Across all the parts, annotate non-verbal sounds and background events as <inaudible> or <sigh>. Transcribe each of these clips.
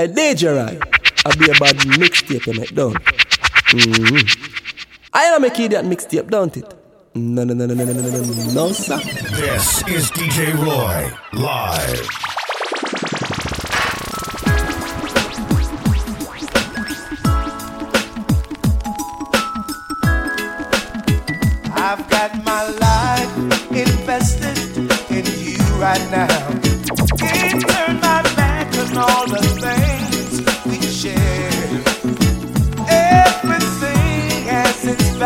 Hey, DJ right. I be a bad mixtape you make down. Mm-hmm. I am a kid that mixtape, don't it? No, no, no, no, no, no, no, no, no, sir. This is DJ Roy live. I've got my life invested in you right now. Can't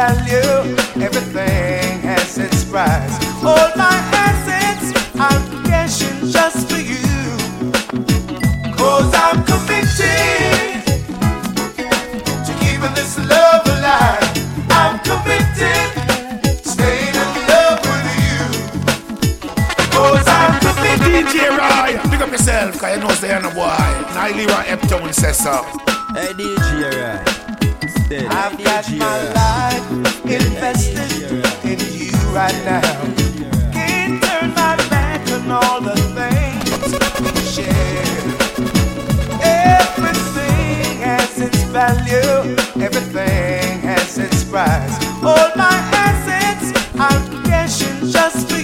value, everything has its price. All my assets I'm cashing just for you. Cause I'm committed to keeping this love alive. I'm committed, to staying in love with you. Cause I'm committed. DJ Roy, pick up yourself, cause you know say you're no boy. Now you leave on Eptown says so. Hey DJ right. Steady. I've got my life invested in you right now. Can't turn my back on all the things we share. Everything has its value, everything has its price. All my assets I'm cashing just for you.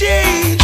Been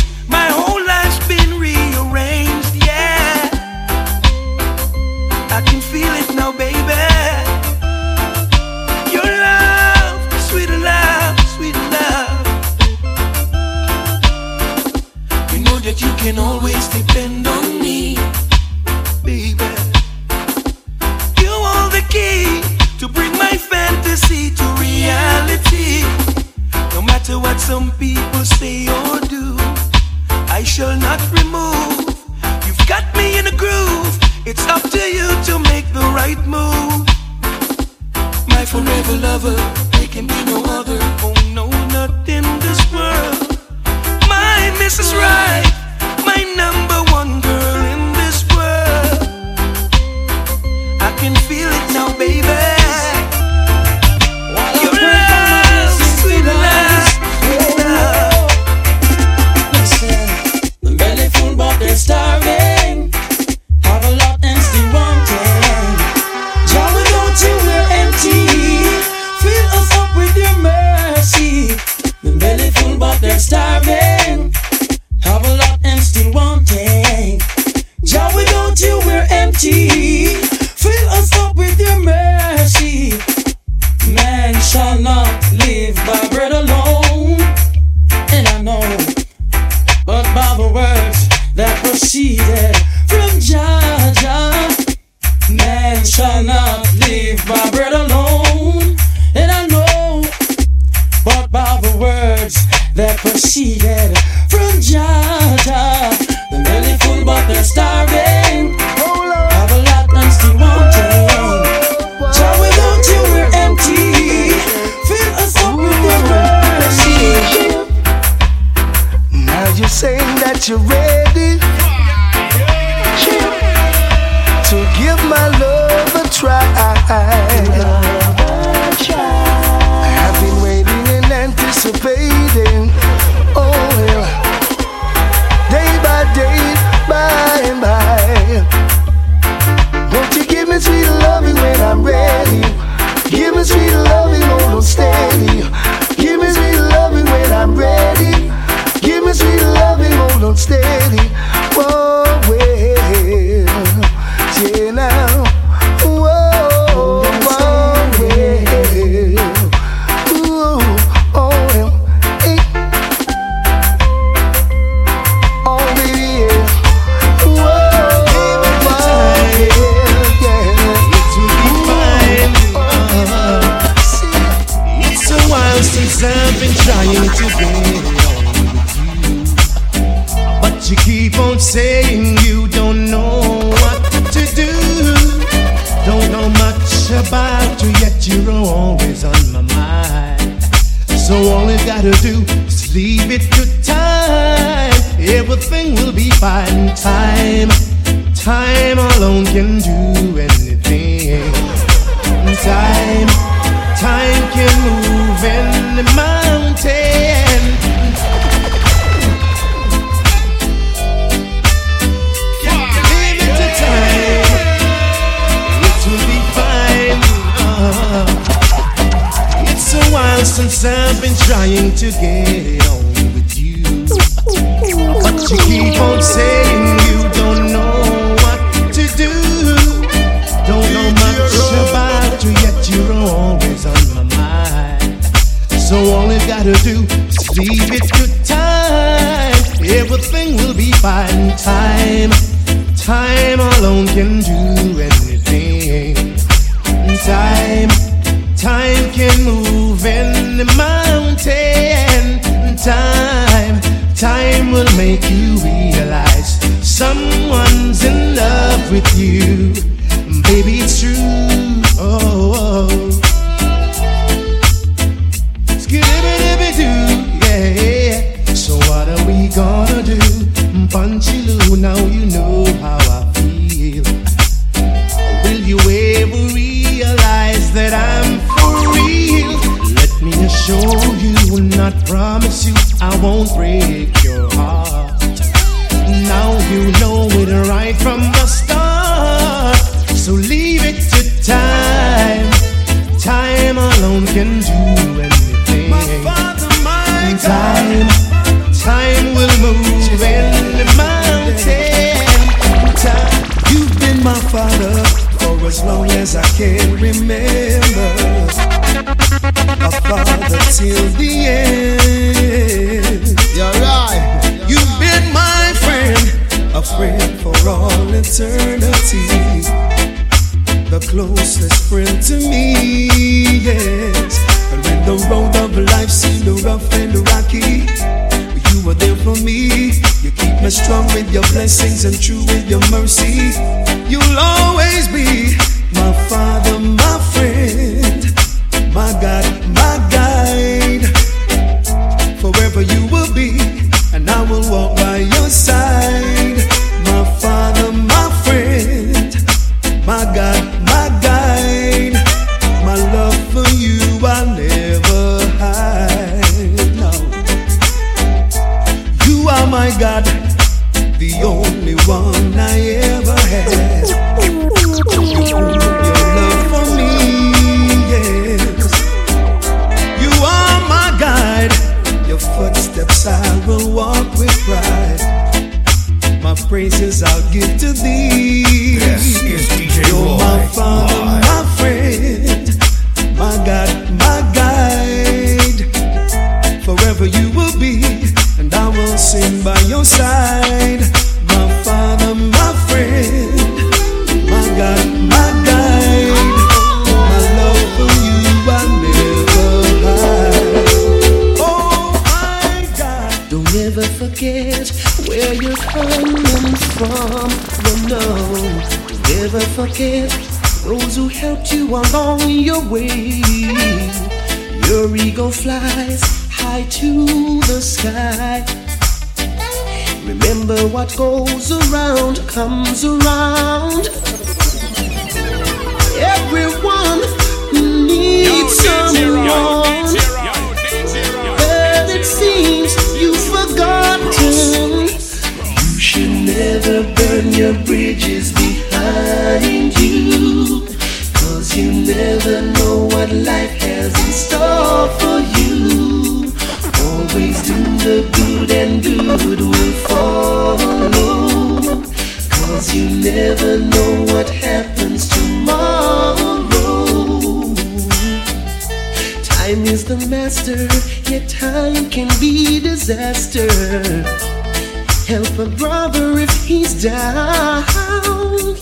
A brother if he's down,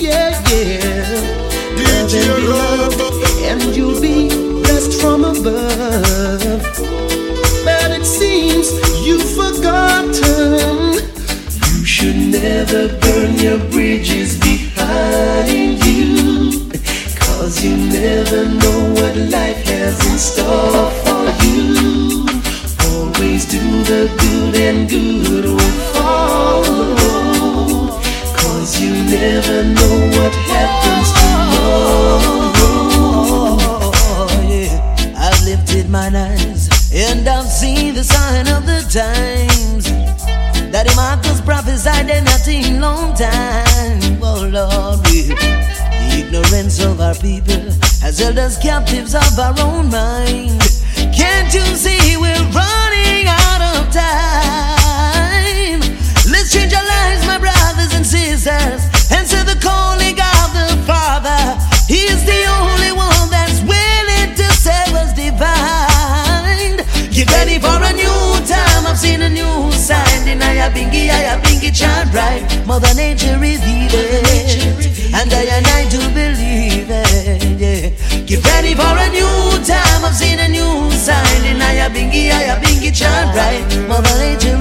yeah, yeah. Love and be loved, and you'll be blessed from above. But it seems you've forgotten. You should never burn your bridges behind you. Cause you never know what life has in store time. Oh Lord, the ignorance of our people has held us captives of our own mind. Can't you see we're running out of time? Let's change our lives, my brothers and sisters, say the calling of the Father. He is the only one that's willing to save us divine. Get ready for a new time. I've seen a new sign. In I bingy, I bingy chant right. Mother Nature revealed it, and I and I do believe it. Yeah. Get ready for a new time. I've seen a new sign. In I bingy, I bingy chant right. Mother Nature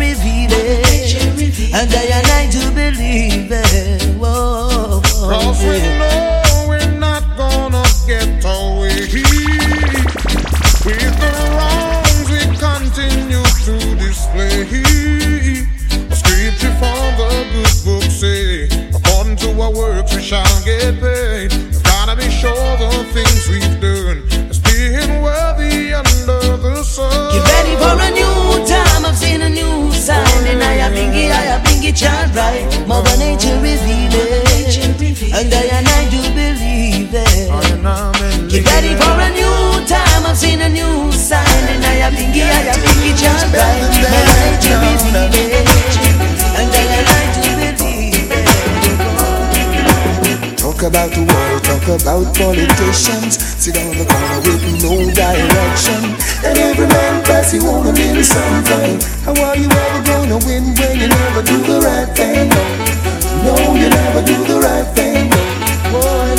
about politicians. Sit on the corner with no direction. And every man pass you on a little something. How are you ever gonna win when you never do the right thing? No, you never do the right thing. Boy.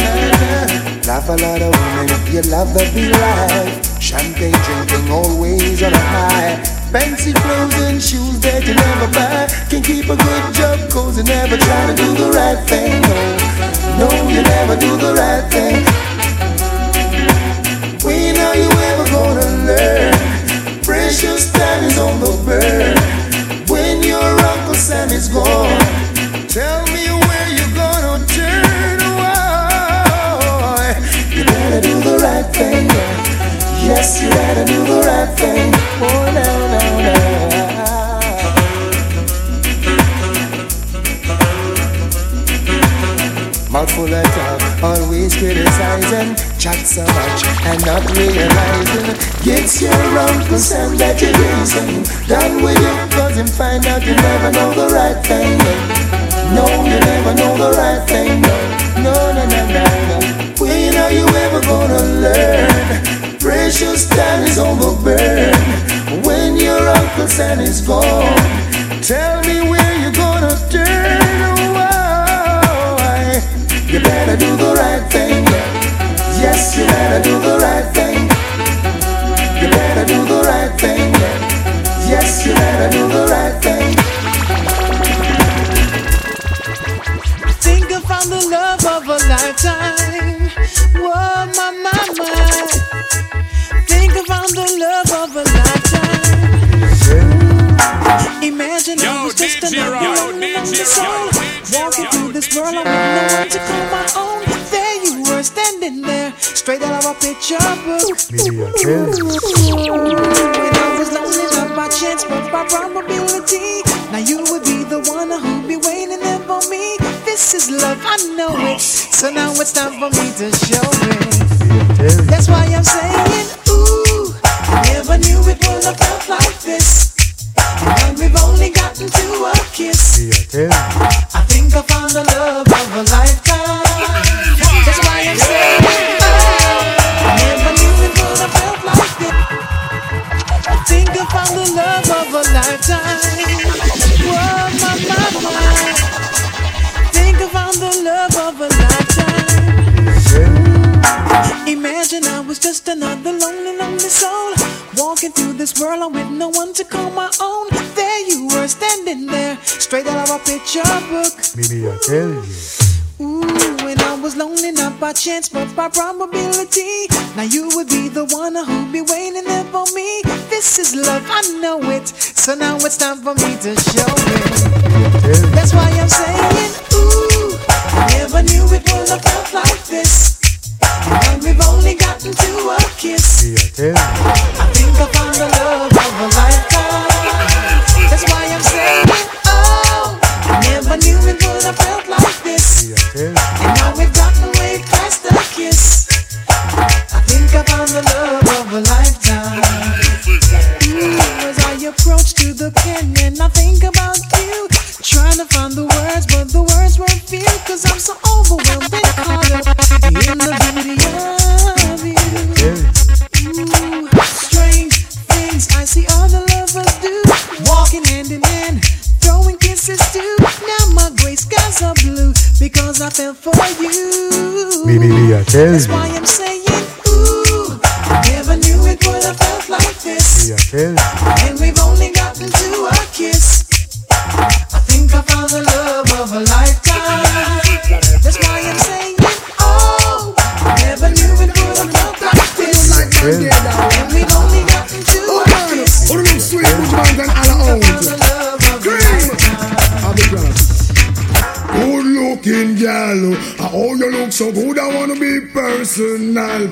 Laugh a lot of women you love the be life. Champagne drinking always on a high. Fancy clothes and shoes that you never buy. Can keep a good job cause you never try to do the right thing. No, no, you never do the right thing. When are you ever gonna learn? Precious time is on the burn. When your Uncle Sam is gone, tell me where you're gonna turn. Why? You better do the right thing. Yes, you better do the right thing. Mouth full of talk, always criticizing, chat so much and not realizing. Gets your uncle Sam that you're raising. Done with it, cause him find out you never know the right thing. No, you never know the right thing. No, no, no, no, no. When are you ever gonna learn? Precious time is overburned. When your Uncle Sam is gone, tell me better do the right thing. Yes, you better do the right thing. You better do the right thing. Yes, you better do the right thing. Think I found the love of a lifetime. Whoa, my, my, my. Think I found the love of a lifetime. Imagine I was just another lonely soul walking through this world. I with no one to call my own. There you were standing there, straight out of a picture book. When I was lonely, not by chance, but by probability. Now you would be the one who'd be waiting there for me. This is love, I know it. So now it's time for me to show it. That's why I'm saying, tell you. Ooh, when I was lonely, not by chance, but by probability. Now you would be the one who'd be waiting there for me. This is love, I know it. So now it's time for me to show it. Me,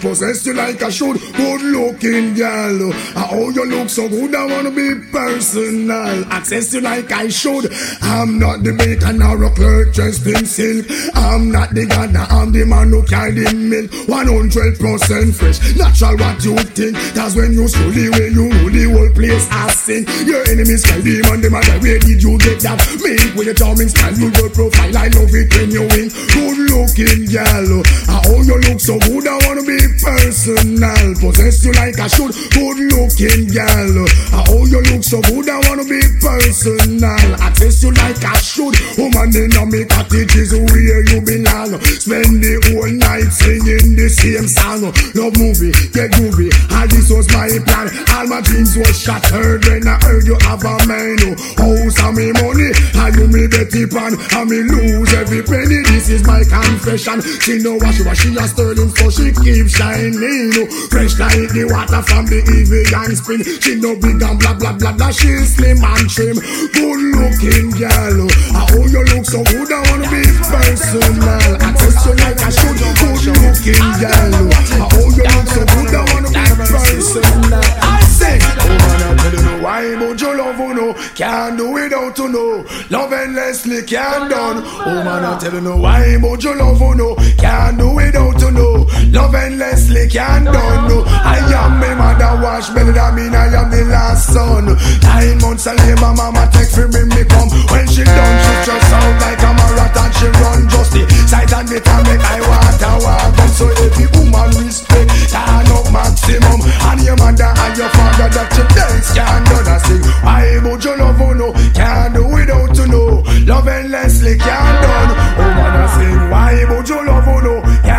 possess you like I should. Good looking gal, oh you look so good. I wanna be personal, access you like I should. I'm not the bacon or a clerk dressed in silk. I'm not the god, I'm the man who carry the milk. 100% fresh, natural what you think. Cause when you slowly way you rule the whole place, I sing. Your enemies can demon them and where did you get that? Make with your charming style, you good profile. I love it when you win. Good looking girl, oh you look so good. I wanna be personal, possess you like I should. Good looking girl, ah, oh you look so good. I wanna be personal, I access you like I should. Woman in a me cottage is where you belong. Spend the whole night singing the same song. Love movie, get groovy. All this was my plan. All my dreams was shattered when I heard you have a man. House and me money, and you me Betty Pan, and me lose every penny. This is my confession. She know what she was, she a sterling, so she keep shining. Fresh like the water from the Evian spring. She no big and blah blah blah blah. She slim and trim, good looking girl. Ah, oh you look so good, I wanna be personal. I touch you like I should. Good looking girl. Ah, oh you look so good, I wanna be personal. I say, oh man, I'm telling you why, but you love you know, can't do without you know. Love endlessly can't done. Oh man, I'm telling you why, but you love you know, can't do without you know. Love endlessly can done no. I am my mother wash belly that mean I am the last son. Nine months I labor mama take for me me come. When she done she just out like a marathon. She run just the sight and it and make I water a up So every woman respect turn up maximum. And your mother and your father that you dance can't done a sing Why would you love who no? Can't do without you. know Love endlessly can't done. Oh man I say, why would you love who no?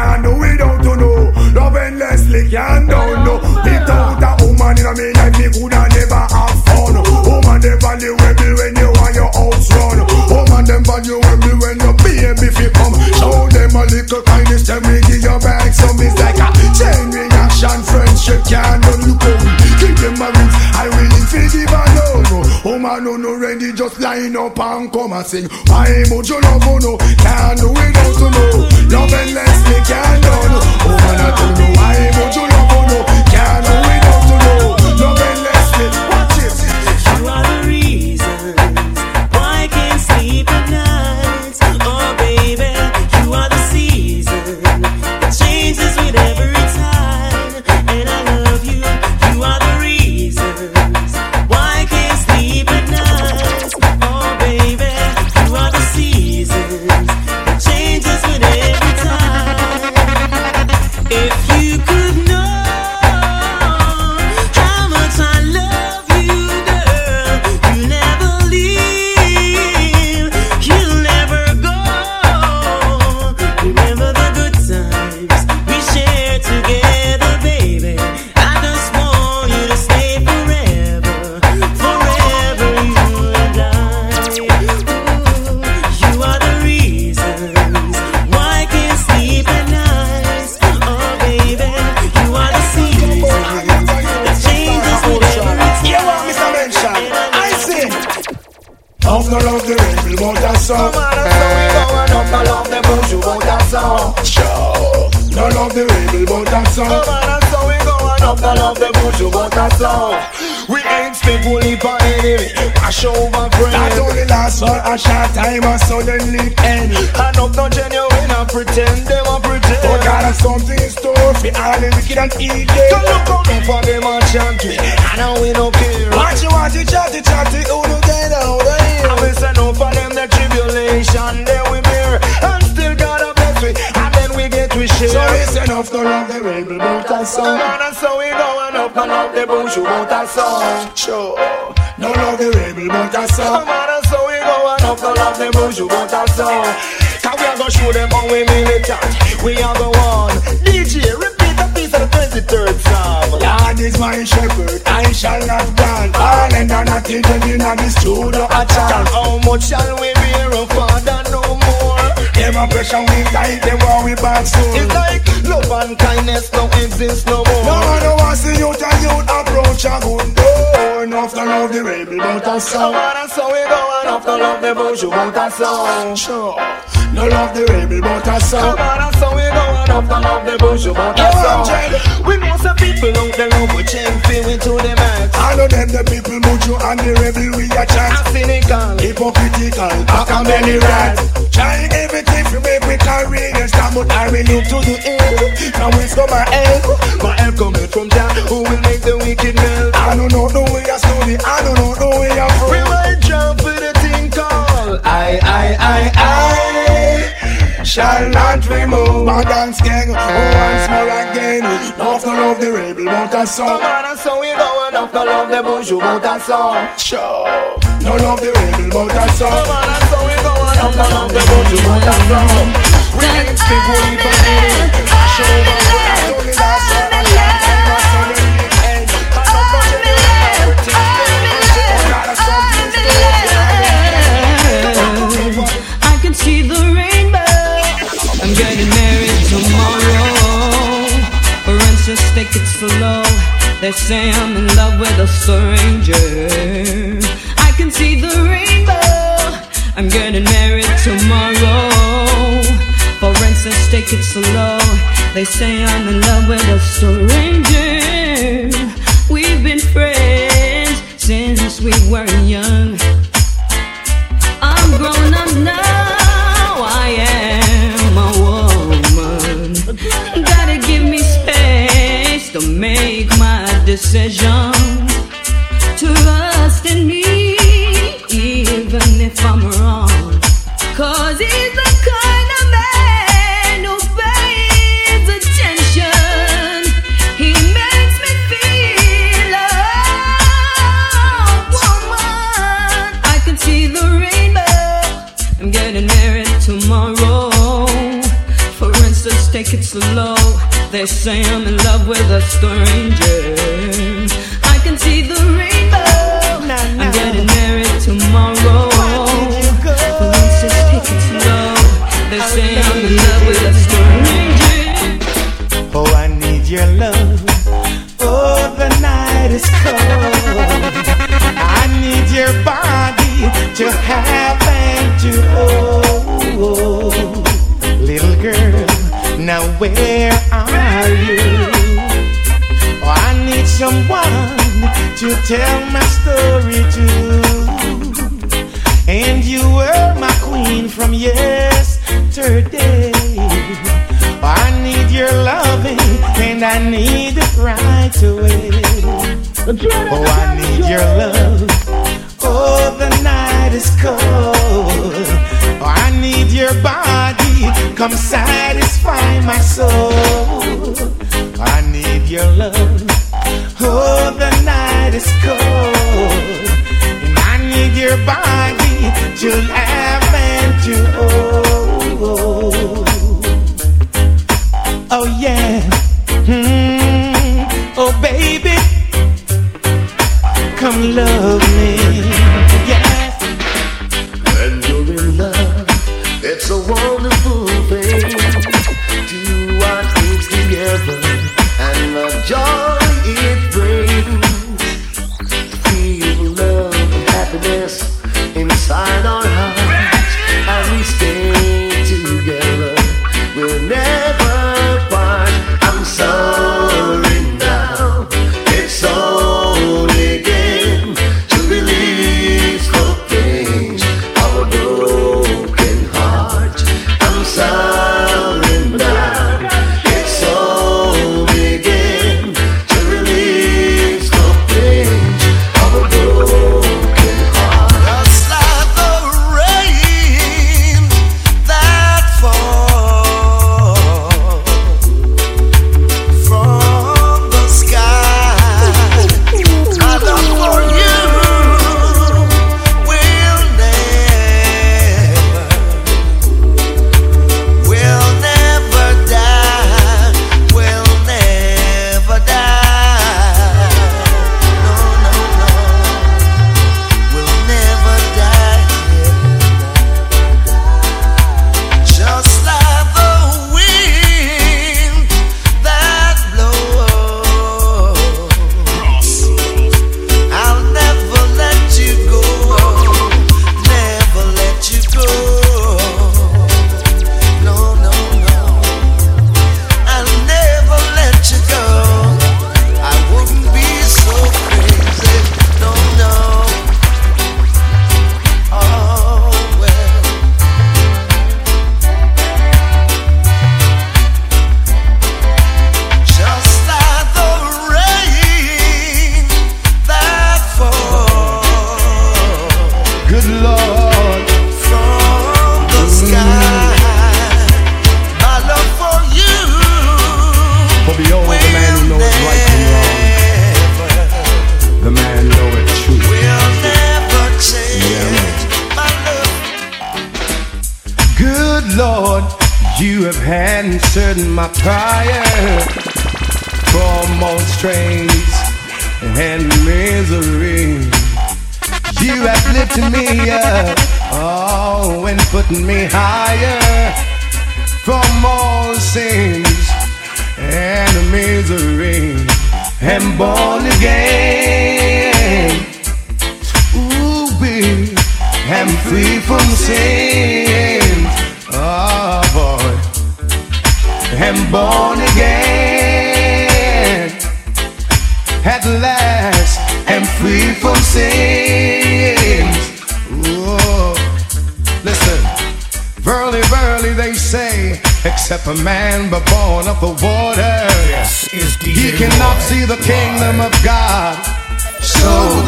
Endlessly can't done. No. Without a woman in a me life me coulda never have fun. Woman they value me when you want your house run. Woman them value me when your baby fi come. Show them a little kindness, tell me give your back some. It's like a chain reaction, friendship can't. Look how give them a roots. I willing fi give a love. Woman no no ready, just line up and come and sing. Why would you love who no? Can't do without you know. Love endlessly can't done. Woman I don't know why would you love who no? Can't do without you know. Love endlessly. Watch it. You are song. Sure. No love the rebel, but So song. man, and so we up and up the bush, you want that song. Cause we are gonna show them how we militant. We are the one. DJ, repeat the piece of the 23rd Psalm. God is my shepherd, I shall not want. All and not even in the studio a And chant. how much shall we bear, oh Father, no more? Them a pressure we tight, them want we back soon. It's like love and kindness don't exist no more. No one no want see youth and youth a good door. Enough to love the rebel, but that's So song. man, and so we going up to love the bush, want that song. Sure. No love the rebel, but that's So song. man, and so we going up to love the bush, want that song. We know some people out there love we change feeling to the max. I know them the people mucho and the rebel we a chat. I'm cynical. Hypocritical, and belly rat. Trying everything to make me carry and stand, but I will look to the hill. From whence come my help? My help my dance gang once more again. Love to love the rebel, but a So song. man, and so we going up to love the want that song. Sure. No love the rebel, but a So song. man, and so we going up to love the want that song. We ain't speak only for enemy. Show it slow. They say I'm in love with a stranger. I can see the rainbow. I'm getting married tomorrow. For instance, take it slow. They say I'm in love with a stranger. We've been friends since we were young. make my decision to trust in me, even if I'm wrong. Cause he's the kind of man who pays attention. He makes me feel a woman. I can see the rainbow. I'm getting married tomorrow. For instance, take it slow. They say I'm in love with a stranger. I can see the rainbow. I'm getting married tomorrow. Police just take it slow. They say I'm in love with a stranger. Oh, I need your love. Oh, the night is cold. I need your body to have and to hold. Where are you? Oh, I need someone to tell my story to. And you were my queen from yesterday. Oh, I need your loving and I need it right away. Oh, I need your love. Oh, the night is cold. Oh, I need your body. Come satisfy my soul. I need your love. Oh, the night is cold. And I need your body to laugh and to hold. Oh yeah. Mm. Oh baby, come love me.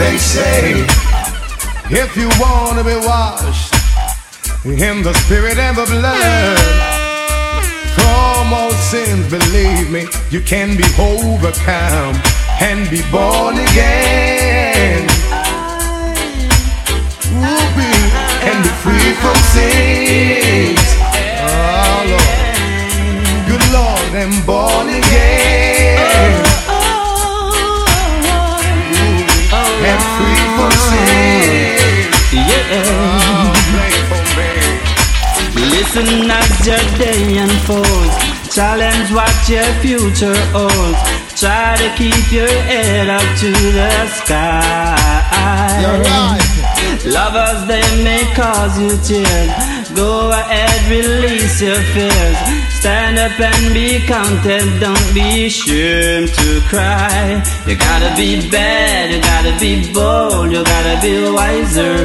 They say, if you want to be washed in the spirit and the blood, from all sins, believe me, you can be overcome and be born again. Be, and be free from sins. Oh, Lord. Good Lord. free for. Yeah. Listen as your day unfolds. Challenge what your future holds. Try to keep your head up to the sky. Lovers, they may cause you tears. Go ahead, release your fears. Stand up and be content. Don't be ashamed to cry. You gotta be bad, you gotta be bold, you gotta be wiser.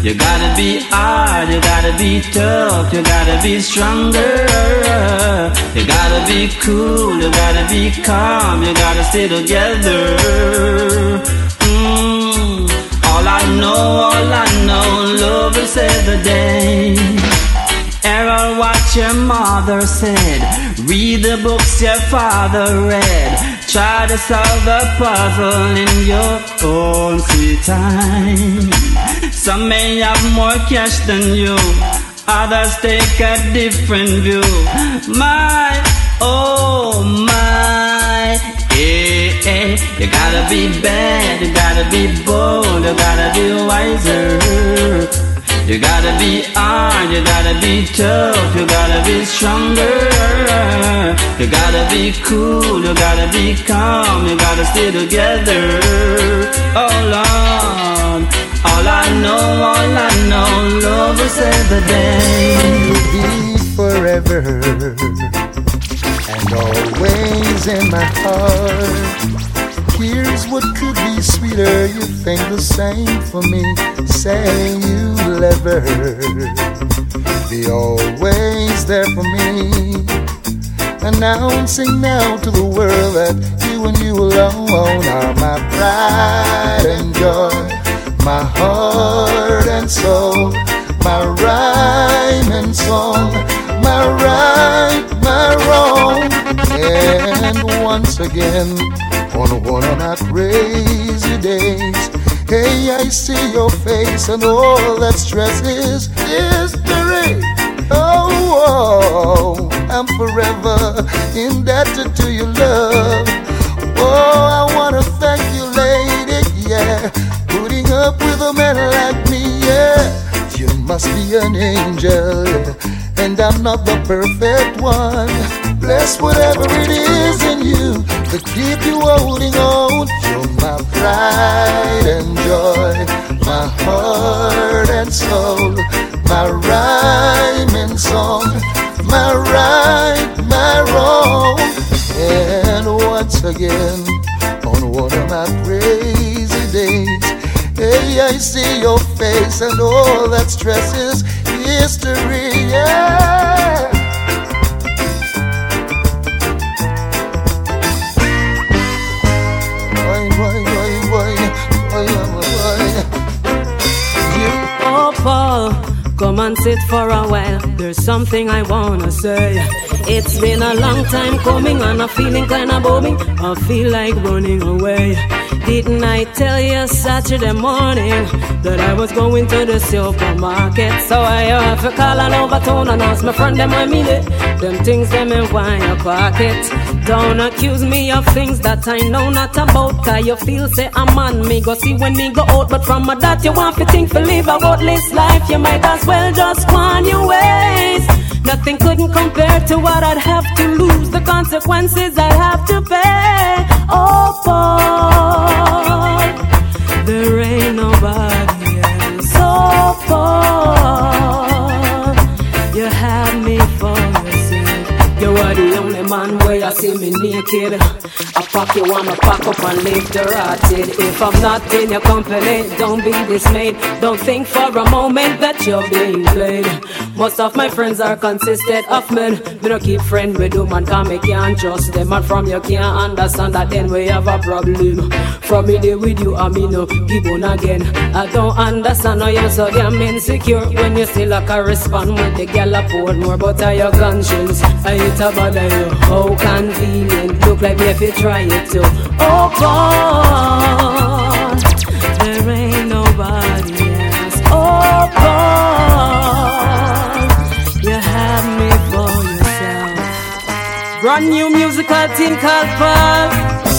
You gotta be hard, you gotta be tough, you gotta be stronger. You gotta be cool, you gotta be calm, you gotta stay together. Mm. All I know, all I know, love save the day. Errol, what your mother said. Read the books your father read. Try to solve the puzzle in your own sweet time. Some may have more cash than you, others take a different view. My, oh my, eh, eh. You gotta be bad, you gotta be bold, you gotta be wiser. You gotta be hard, you gotta be tough, you gotta be stronger. You gotta be cool, you gotta be calm, you gotta stay together. Oh Lord, all I know, all I know, love save the day. be forever and always in my heart. Here's what could be sweeter. You think the same for me. Say you'll ever be always there for me. Announcing now to the world that you and you alone are my pride and joy, my heart and soul, my rhyme and song, my right, my wrong. And once again, on one of my crazy days, hey, I see your face and all that stress is history. Oh, oh, I'm forever indebted to your love. Oh, I wanna thank you, lady, yeah, putting up with a man like me, yeah. Must be an angel, and I'm not the perfect one. Bless whatever it is in you to keep you holding on. You're my pride and joy, my heart and soul, my rhyme and song, my right, my wrong. And once again, on of my crazy days, I see your face and all that stress is history, yeah. Why, why, why, why, why, why, why? Oh, Paul, come and sit for a while. There's something I wanna say. It's been a long time coming and I'm feeling kinda boring. I feel like running away. Didn't I tell you Saturday morning that I was going to the supermarket? So I have to call an overtone and ask my friend them I mean it. Them things them in wine pocket. Don't accuse me of things that I know not about. Cause you feel say I'm on me. Go see when me go out. But from a that you want to think to live a worthless life. You might as well just go on your ways. Nothing couldn't compare to what I'd have to lose. The consequences I'd have to pay. Oh, Paul, there ain't nobody else. Oh, Paul, you had me for yourself. You are the only man where you see me naked. I pack you wanna pack up and leave the rotted. If I'm not in your company, don't be dismayed. Don't think for a moment that you're being played. Most of my friends are consisted of men. Me no keep friend with you, man, cause me can't trust them. And from you can't understand that then we have a problem. From me there with you, I me no give on again. I don't understand how you're so damn insecure when you still a correspond with the girl I more but I your conscience. I hate to bother you. How convenient. Look like me if you try it too. Oh, God. There ain't nobody else. Oh, God. You have me for yourself. Brand new musical team called Paul.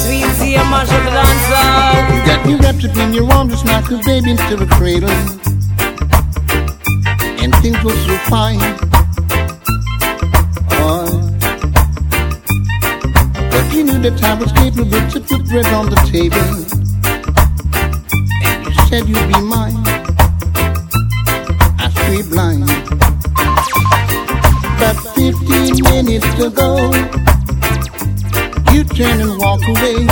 Sweet Tea and Mash up the dance hall. You got me wrapped up in your arms, just like a baby into the cradle. And things were so fine. Knew that I was capable to put bread on the table. And you said you'd be mine. I stay blind. But 15 minutes ago, you turn and walk away.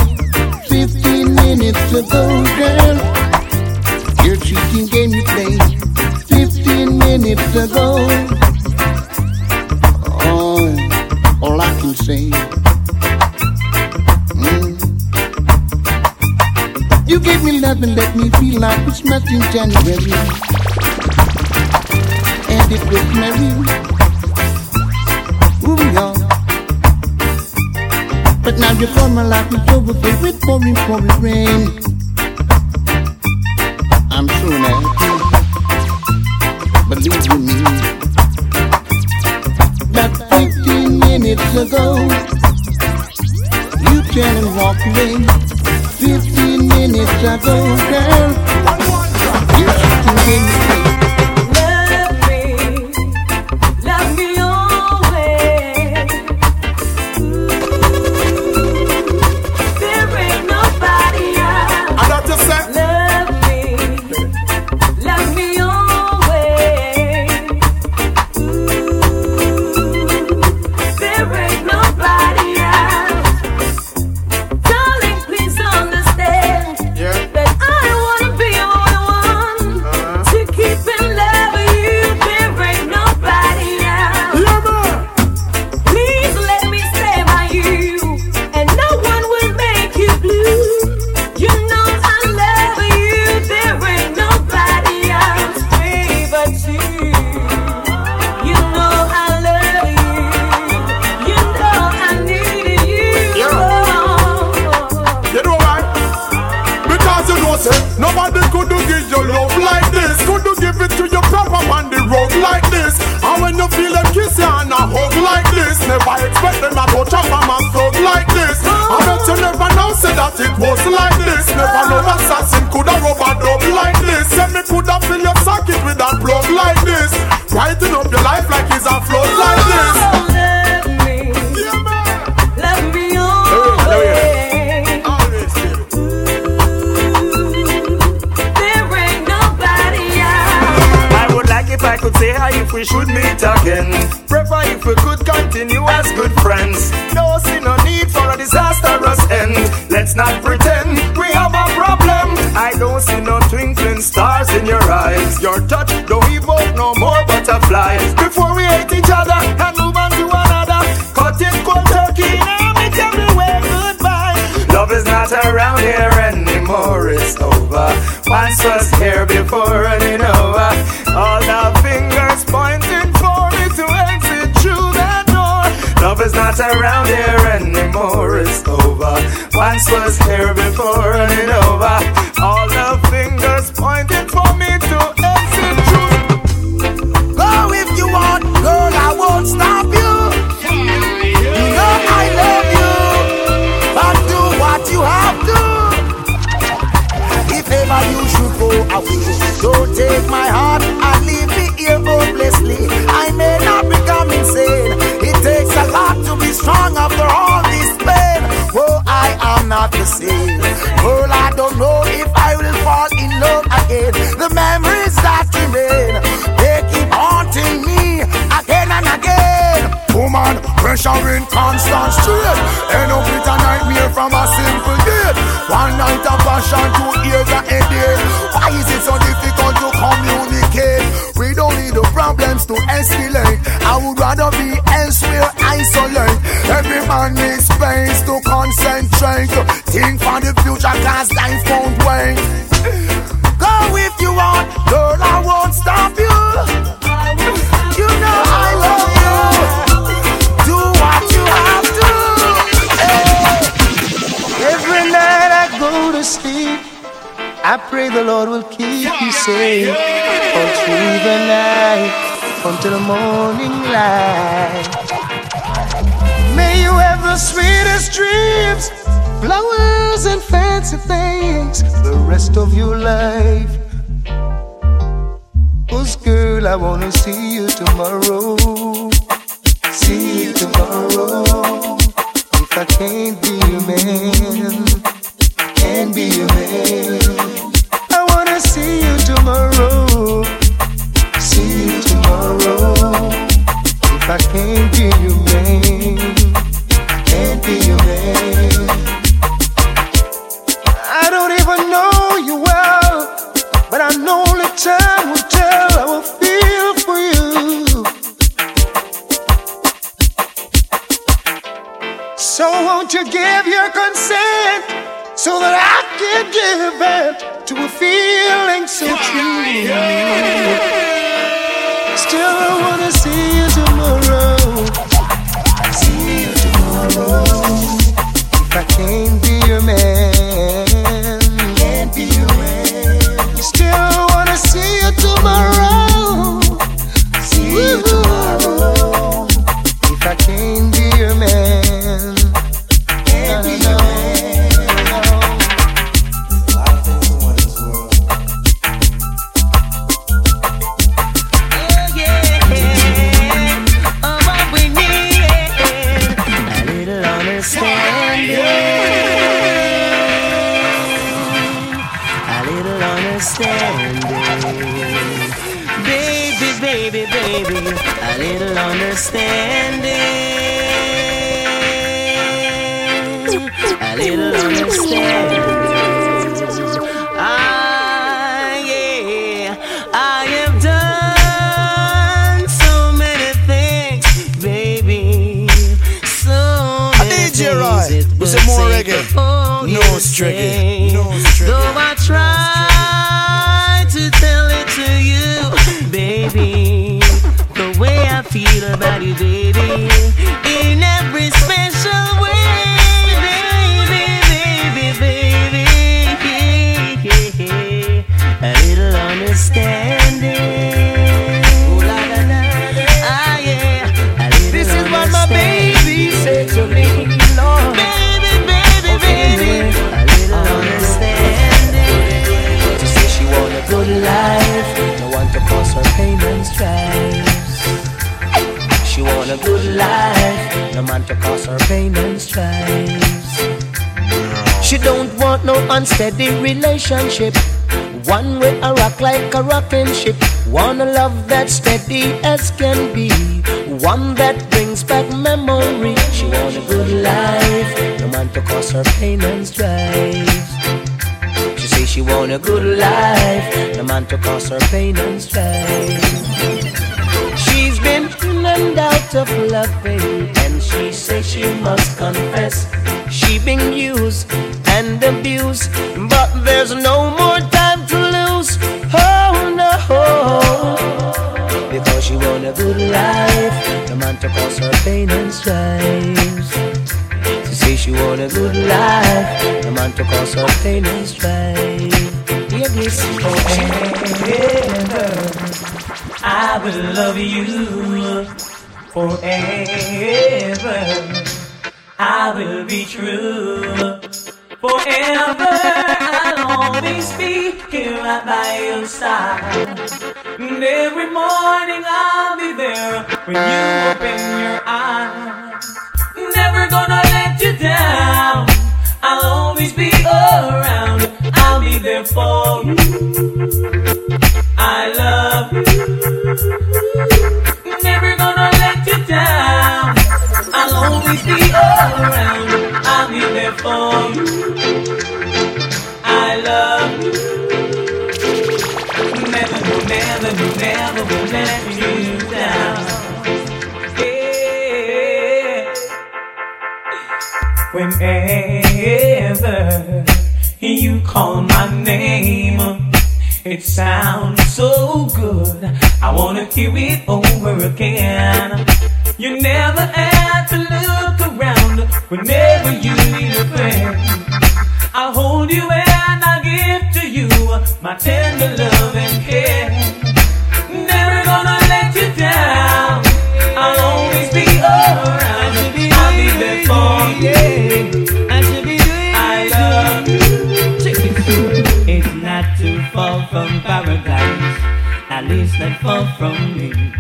15 minutes ago, girl, your cheating game you played. 15 minutes ago, oh, all I can say. Gave me love and let me feel like Christmas in January. And it was merry. Ooh, yeah. But now come my life is over filled with pouring, pouring rain. I'm so happy, believe you me. About 15 minutes ago, you turned and walked away. 15 minutes ago, girl, not around here anymore, it's over. Once was here before running over. All the fingers pointing for me to exit through that door. Love is not around here anymore, it's over. Once was here before running over. All the away, don't take my heart and leave me here hopelessly. I may not become insane. It takes a lot to be strong after all this pain. Oh, I am not the same. Girl, I don't know if I will fall in love again. The memories that In constant strain. End up with a nightmare from a simple date. One night of passion, two years of headache. Why is it so difficult to communicate? We don't need the problems to escalate. I would rather be elsewhere, isolate. Every man needs space to concentrate. Think for the future, cause life won't wait. Go if you want, girl, I won't stop. You I pray the Lord will keep you safe all through the night until the morning light. May you have the sweetest dreams, flowers and fancy things the rest of your life. Cause girl, I wanna see you tomorrow. See you tomorrow. If I can't be your man, can't be your man. So won't you give your consent so that I can give vent to a feeling so true? Still, I wanna see no unsteady relationship. One way a rock like a rocking ship. Want a love that's steady as can be. One that brings back memory. She want a good life, no man to cause her pain and strife. She say she want a good life, no man to cause her pain and strife. She's been in and out of loving, and she say she must confess she been used and abuse. but there's no more time to lose. Oh no, because she want a good life, the man to cause her pain and strife. She say she want a good life, the man to cause her pain and strife. Hear this Forever, I will love you. Forever, I will be true. Forever, I'll always be here right by your side. And every morning I'll be there when you open your eyes. Never gonna let you down. I'll always be around. I'll be there for you. I love you. Never gonna let you down. I'll always be around. You. I love you. Never, no, never, no, never will let you down. Yeah. Whenever you call my name, it sounds so good. I wanna hear it over again. You never have to look around whenever you need a friend. I'll hold you and I'll give to you my tender love and care. Never gonna let you down. I'll always be around. I'll be there for you. I should be doing I love you. It's not too far from paradise. At least not far from me.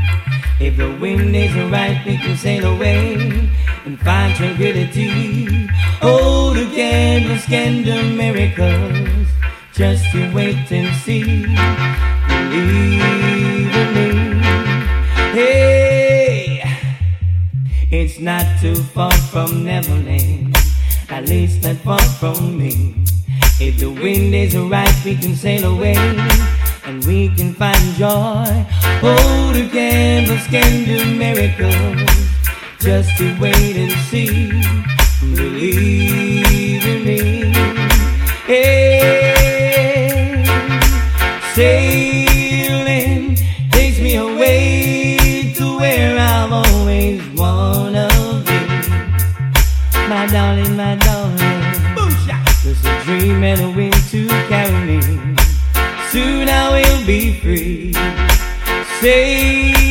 If the wind is right, we can sail away and find tranquility. Hold a candle, scandal miracles. Just you wait and see. Believe in me. Hey, it's not too far from Neverland. At least not far from me. If the wind is right, we can sail away and we can find joy. Hold a candle, can do miracles. Just to wait and see. Believe in me. Hey, sailing takes me away to where I've always wanna be. My darling, my darling. Just a dream and a wind to carry me. Soon I will be free. Say,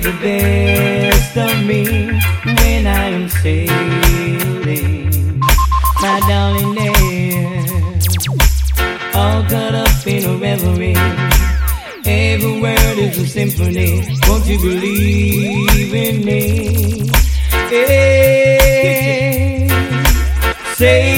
get the best of me when I am sailing. My darling there, all caught up in a reverie. Every word is a symphony. Won't you believe in me? Hey, sailing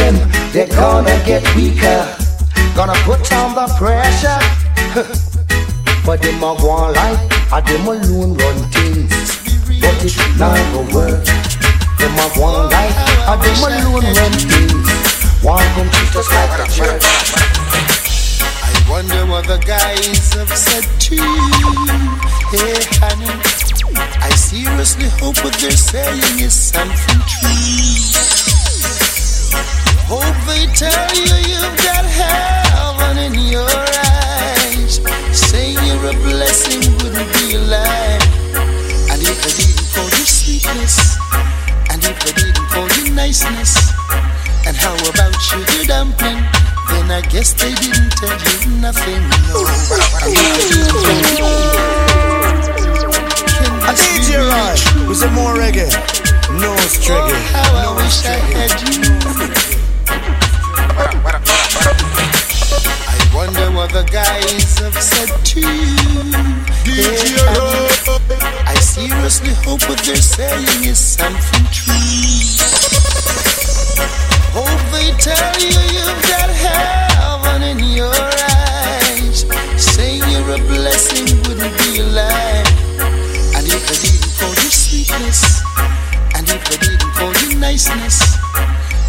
enough of them they gonna get weaker. Gonna put on the pressure. <laughs> but them a on like, a them alone run things. But it not go work. Them a on like, a them alone run things. One come treat us like a jerk. I wonder what the guys have said to you. Hey, honey. I seriously hope what they're saying is something true. Hope they tell you you've got heaven in your eyes. Say you're a blessing wouldn't be a lie. And if they didn't call you sweetness, and if they didn't call you niceness, and how about sugar dumpling? Then I guess they didn't tell you nothing. No. And if they didn't tell you, Roy, was it more reggae? No striggy. Oh, how I wish I had you. I the guys have said to you. DJ I seriously hope what they're saying is something true. Hope they tell you you've got heaven in your eyes. Saying you're a blessing wouldn't be a lie. And if they didn't call you sweetness, and if they didn't call you niceness,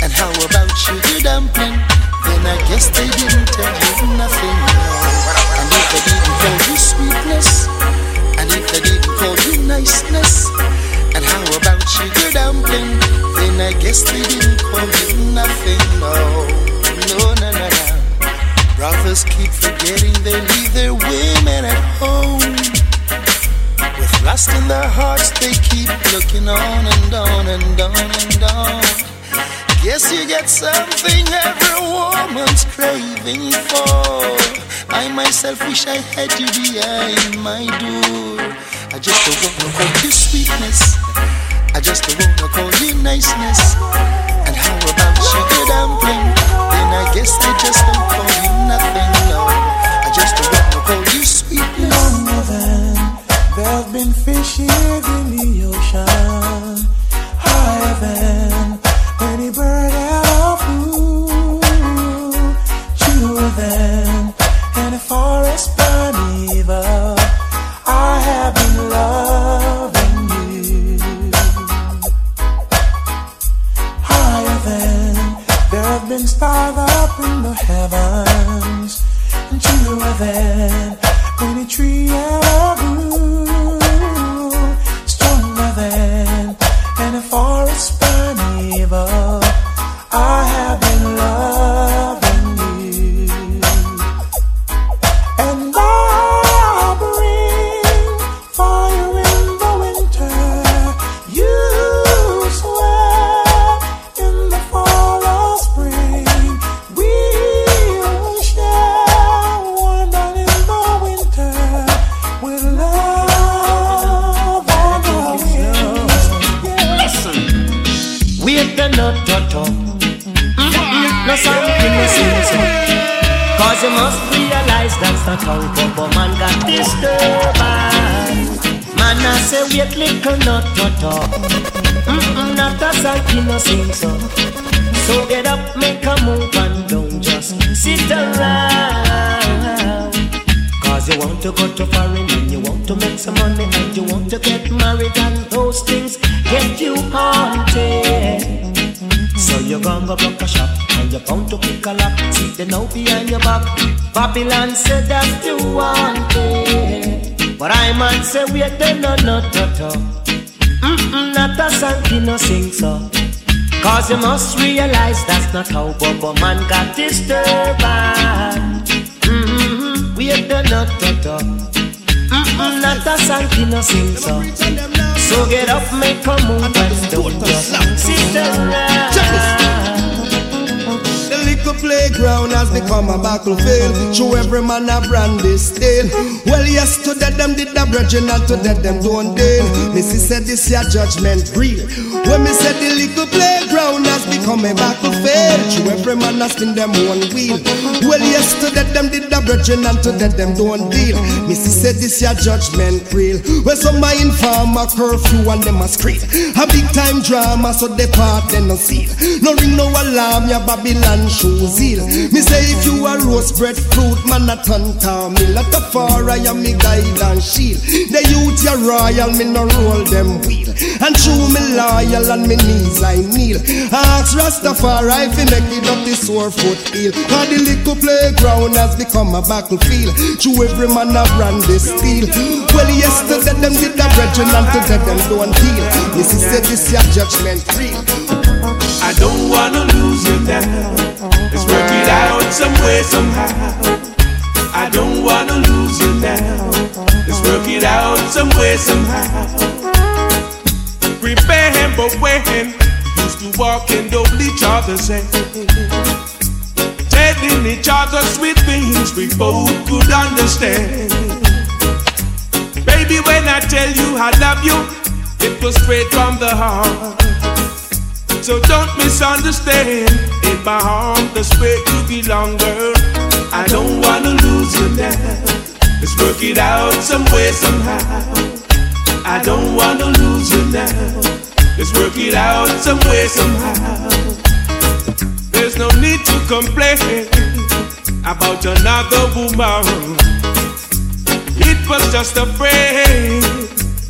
and how about you, sugar dumpling? Then I guess they didn't tell you nothing. And if they didn't call you sweetness, and if they didn't call you niceness, and how about sugar dumpling? Then I guess they didn't call you nothing. No, no, no, no, no. Brothers keep forgetting they leave their women at home. With lust in their hearts, they keep looking on and on and on and on. Guess you get something every woman's craving for. I myself wish I had you behind my door. I just don't wanna call you sweetness. I just don't wanna call you niceness. And how about sugar dumpling? Then I guess I just don't call you nothing. No, I just don't wanna call you sweetness. Longer than there've been fishes in the ocean, higher than any bird ever flew, truer than any forest carnival. I have been loving you. Higher than there have been stars up in the heavens, and truer than any tree ever grew, say wait the no no to. Mm-mm, not a song you no sing so. Cause you must realize that's not how Bobo man got disturbed. Mm-hmm, wait the no to. Mm-mm, not a song you no sing so. So get up, make a move and don't just sit around. The playground has become a battlefield. Show every man a brand this steel. Well, yes, to that them did the brethren, and to that them don't deal. Missy said this your judgment real. When me said the little playground has become a battlefield. Show every man a spin them one wheel. Well, yes, to that them did the brethren, and to that them don't deal. Missy said this your judgment real. Well, some my inform a curfew and them a scream. A big time drama, so they part then no seal. No ring, no alarm, ya Babylon show zeal. Me say if you a roast bread fruit, man a ton me Lot of far I am me guide and shield. The youth ya royal, me no roll them wheel. And true me loyal and me knees I kneel. Ah, Ask Rastafari he make it up the sore foot heel. Cause the little playground has become a battlefield. True every man a brand this steel. Well yes to that them did the brethren and to that them don't deal. Missy said this your judgment real. I don't wanna lose you now. Let's work it out some way, somehow. I don't wanna lose you now. Let's work it out some way, somehow. Remember when used to walk and hold each other's hand, telling each other sweet things we both could understand. Baby, when I tell you I love you, it was straight from the heart. So don't misunderstand. In my heart, that's where you belong, girl. I don't wanna lose you now. Let's work it out some way, somehow. I don't wanna lose you now. Let's work it out some way, somehow. There's no need to complain about another woman. It was just a friend.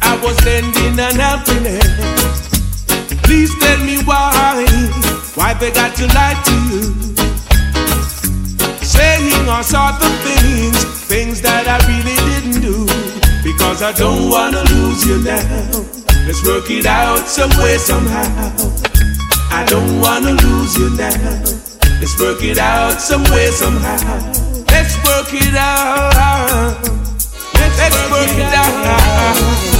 I was lending an helping hand. Please tell me why, why they got to lie to you. Saying all sorts of things, things that I really didn't do. Because I don't wanna lose you now. Let's work it out some way, somehow. I don't wanna lose you now. Let's work it out some way, somehow. Let's work it out. Let's, Let's work, work it out. out.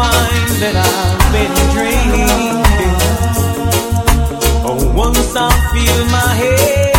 Wine that I've been drinking. Oh, once I feel my head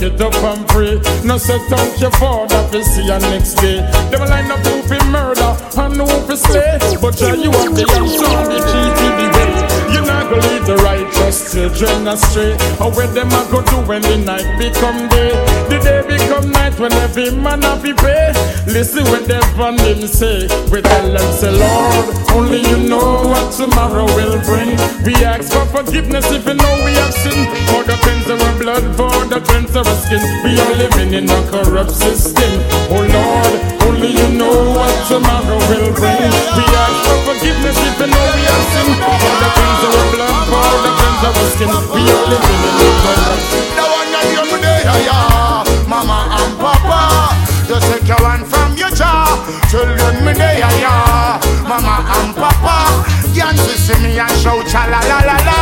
get up and pray. No set out your father to see you next day. Them line up who fi murder and who fi stay. But try you have the answer, the children astray. Or where them a go do when the night become day. The day become night when every man a fi pay. Listen what they from them say. We tell them say Lord, only you know what tomorrow will bring. We ask for forgiveness if you know we have sinned. For the cleanse of our blood, for the cleanse of our skin. We are living in a corrupt system. Oh Lord, only you know what tomorrow will bring. We ask for forgiveness if you know we have sinned. For the cleanse of our blood, Christian. We are living in the present. The one you're here today, yeah, yeah. Mama and Papa, just take your one from your jaw. Children, me day, yeah, yeah. Mama and Papa, can't you see me and shout, la la la la.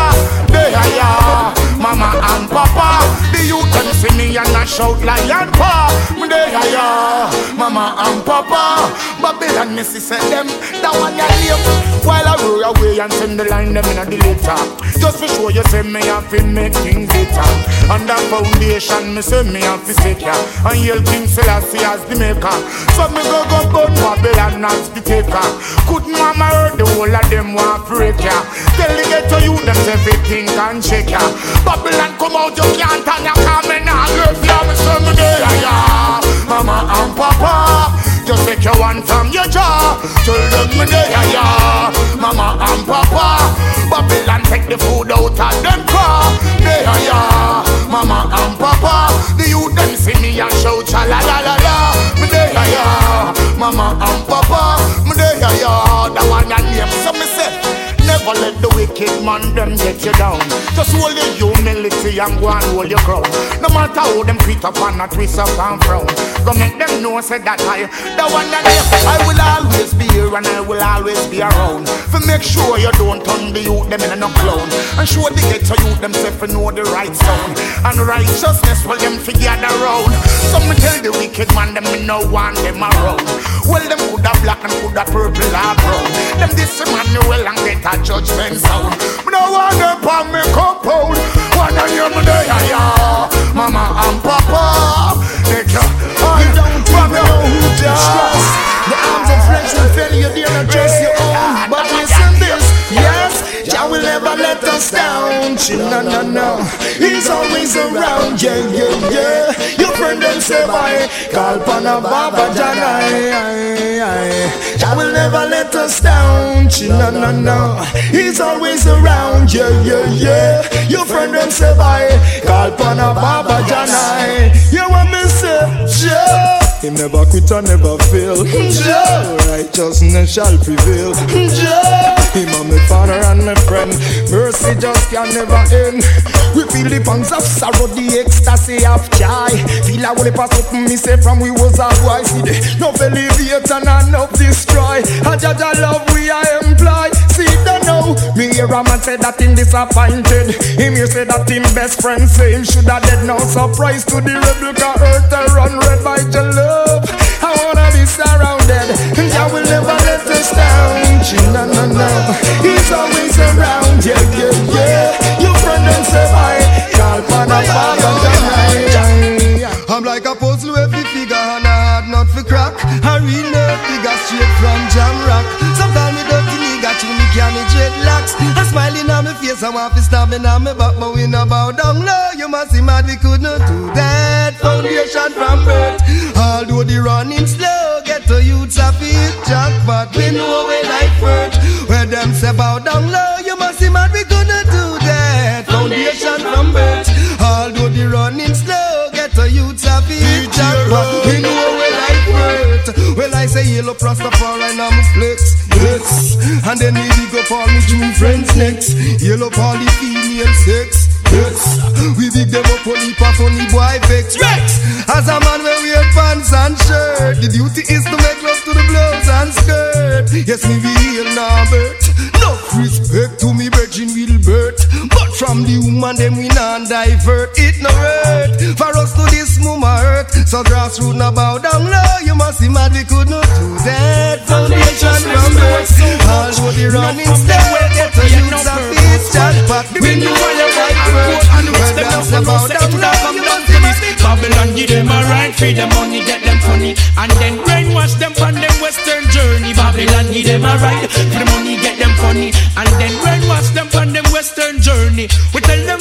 Day, yeah, yeah. Mama and Papa, the youth can see me and I shout lion pa. Me day, yeah, yeah. Mama and Papa, Babylon, Missy said them. The one you live while I roll away and send the line them in a the later. Just for sure you say me have to make things better. On that foundation me say me have to stake ya. And yell King Selassie as the maker. So me go go burn Babylon as the taker. Couldn't mama heard the whole of them want break ya. Tell the ghetto you them everything can shake ya. Babylon come out you can't turn ya. Come Never let the wicked man them get you down. Just hold your humility and go and hold your ground. No matter how them creep up and a twist up and frown. Go make them know say that I, the one that they, I will always be here and I will always be around. For make sure you don't turn the youth them in a clown. And show the ghetto youth themself to know the right sound. And righteousness will them figure around. So me tell the wicked man them me no want them around. Well them coulda black and coulda purple or brown. Them this Emmanuel and get a judgment sound. Me no want them on me compound. Hear me there, yeah, yeah. Mama and Papa. They can, You don't even know who to trust. The flesh will fail you, dear, not just your own. But listen this, yes, Jah will never let us down. No, no, no. He's always around, yeah, yeah, yeah. Your friend them say bye. Call Pana Baba Janai. Jah will never let us down. No, no, no. He's always around, yeah, yeah, yeah. Your friend them say bye. Call Pana Baba Janai. You want me say, Jah. Him never quit and never fail. Jah. Righteousness shall prevail. Jah. Him and my father and my friend. Mercy just can never end. We feel the pangs of sorrow, the ecstasy of joy. Feel a whole pass up me say from we was a boy. See the no elevate and enough destroy. A Jah Jah love we I employ. See the know. Me hear a man say that him disappointed. Him here say that him best friend say him shoulda dead. No surprise to the rebel car earth a run red by your love. I wanna be surrounded, and I will never let us down. No, no, no. He's always around, yeah, yeah, yeah. Your friend and say bye. Call Pana Baba smiling on my face, I want to stabbing on my back, but we no bow down low. You must see mad, we could not do that. Foundation from birth. Although the running slow, get to youths a feel jackpot. We know we like first. Where them say bow down low, all true friends next. Yellow all the female sex. Yes, we big them up only for funny boy vex. Rex, as a man we wear pants and shirt. The duty is to make love to the blouse and skirt. Yes, me be real Norbert No respect to me virgin Wilbert. But from the woman them we non divert. It no hurt for us to this mama hurt. So grassroots no bow down low. You must see mad we could not do that. Foundation from birth. Although the running style But we know you like Babylon give them a right, feed them money, get them funny, and then brainwash them from them western journey. Babylon give them a right, for the money, get them funny, and then brainwash them from them western journey. We tell them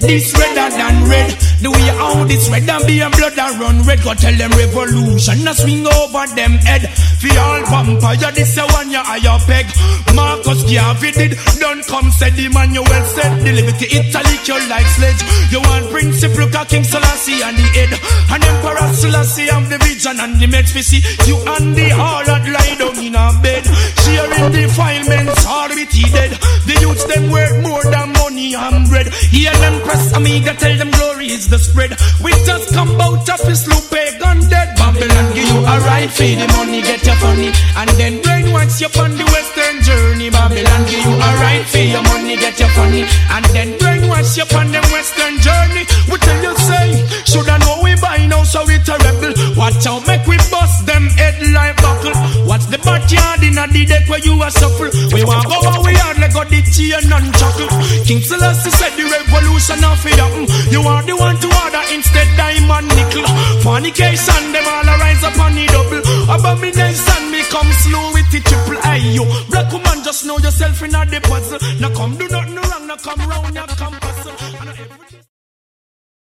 this redder than red. The way how this red and be a blood and run red. Go tell them revolution, a swing over them head. For all vampire, this a one ya higher peg. Marcus Garvey did, don't come said the man you well said. The liberty Italy you like sledge. You want principle King Selassie and the head. And Emperor Selassie have the vision and the meds see. You and the harlot lie down in a bed. Sharing defilements, all with dead. The youths them work more than money and bread. Hear them press Amiga, tell them glory is the spread. We just come out of his loop, eh, gun dead. Babylon give you a right for the money, get your funny. And then brainwash you on the western journey. Babylon give you a right for your money, get your funny. And then brainwash you on the western journey. We tell you say, should I know we buy now, so it's terrible. rebel. Watch out, make we buy hard in a the deck where you a shuffle. We want go where we hard like got the chain and chuckle. King Selassie I said the revolution of it happen. You are the one to order instead diamond nickel. Fornication, them all arise upon the double. Abomination, me come slow with the triple. Aye, yo, black woman, just know yourself in a the puzzle. Now come do nothing wrong, now come round. And everything-